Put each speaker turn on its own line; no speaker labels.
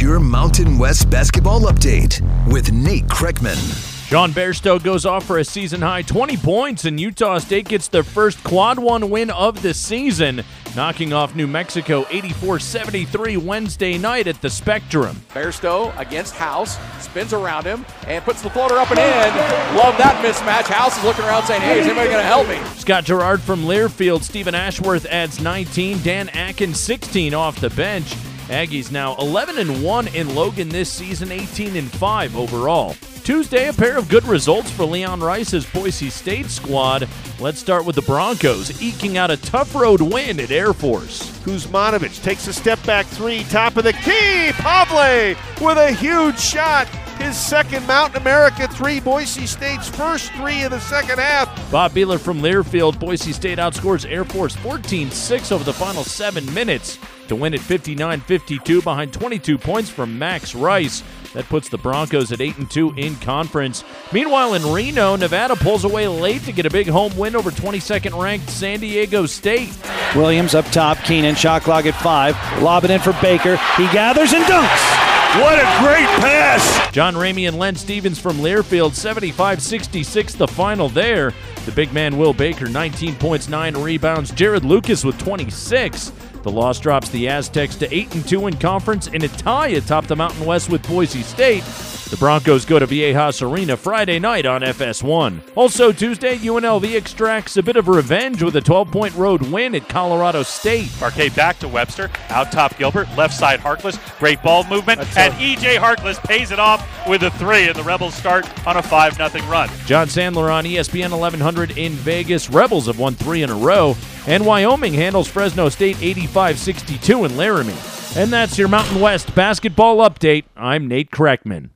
Here's your Mountain West basketball update with Nate Kreckman.
Sean Bairstow goes off for a season high 20 points, and Utah State gets their first quad one win of the season, knocking off New Mexico 84 73 Wednesday night at the Spectrum.
Bairstow against House, spins around him, and puts the floater up and in. Love that mismatch. House is looking around saying, hey, is anybody going to help me?
Scott Garrard from Learfield, Steven Ashworth adds 19, Dan Akin 16 off the bench. Aggies now 11 and 1 in Logan this season, 18 and 5 overall. Tuesday, a pair of good results for Leon Rice's Boise State squad. Let's start with the Broncos, eking out a tough road win at Air Force.
Kuzmanovic takes a step back three, top of the key. Pavle with a huge shot. His second Mountain America three, Boise State's first three in the second half.
Bob Behler from Learfield, Boise State outscores Air Force 14 6 over the final seven minutes to win at 59 52 behind 22 points from Max Rice. That puts the Broncos at 8 and 2 in conference. Meanwhile, in Reno, Nevada pulls away late to get a big home win over 22nd ranked San Diego State.
Williams up top, Kenan, shot clock at five. Lob it in for Baker. He gathers and dunks.
What a great pass!
John Ramey and Len Stevens from Learfield, 75 66, the final there. The big man Will Baker, 19 points, 9 rebounds. Jarod Lucas with 26. The loss drops the Aztecs to 8 and 2 in conference in a tie atop the Mountain West with Boise State. The Broncos go to Viejas Arena Friday night on FS1. Also Tuesday, UNLV extracts a bit of revenge with a 12-point road win at Colorado State.
Marquet back to Webster, out top Gilbert, left side Harkless, great ball movement, That's and EJ Harkless pays it off with a three, and the Rebels start on a 5 0 run.
John Sandler on ESPN 1100 in Vegas. Rebels have won three in a row, and Wyoming handles Fresno State 85 62 in Laramie. And that's your Mountain West basketball update. I'm Nate Kreckman.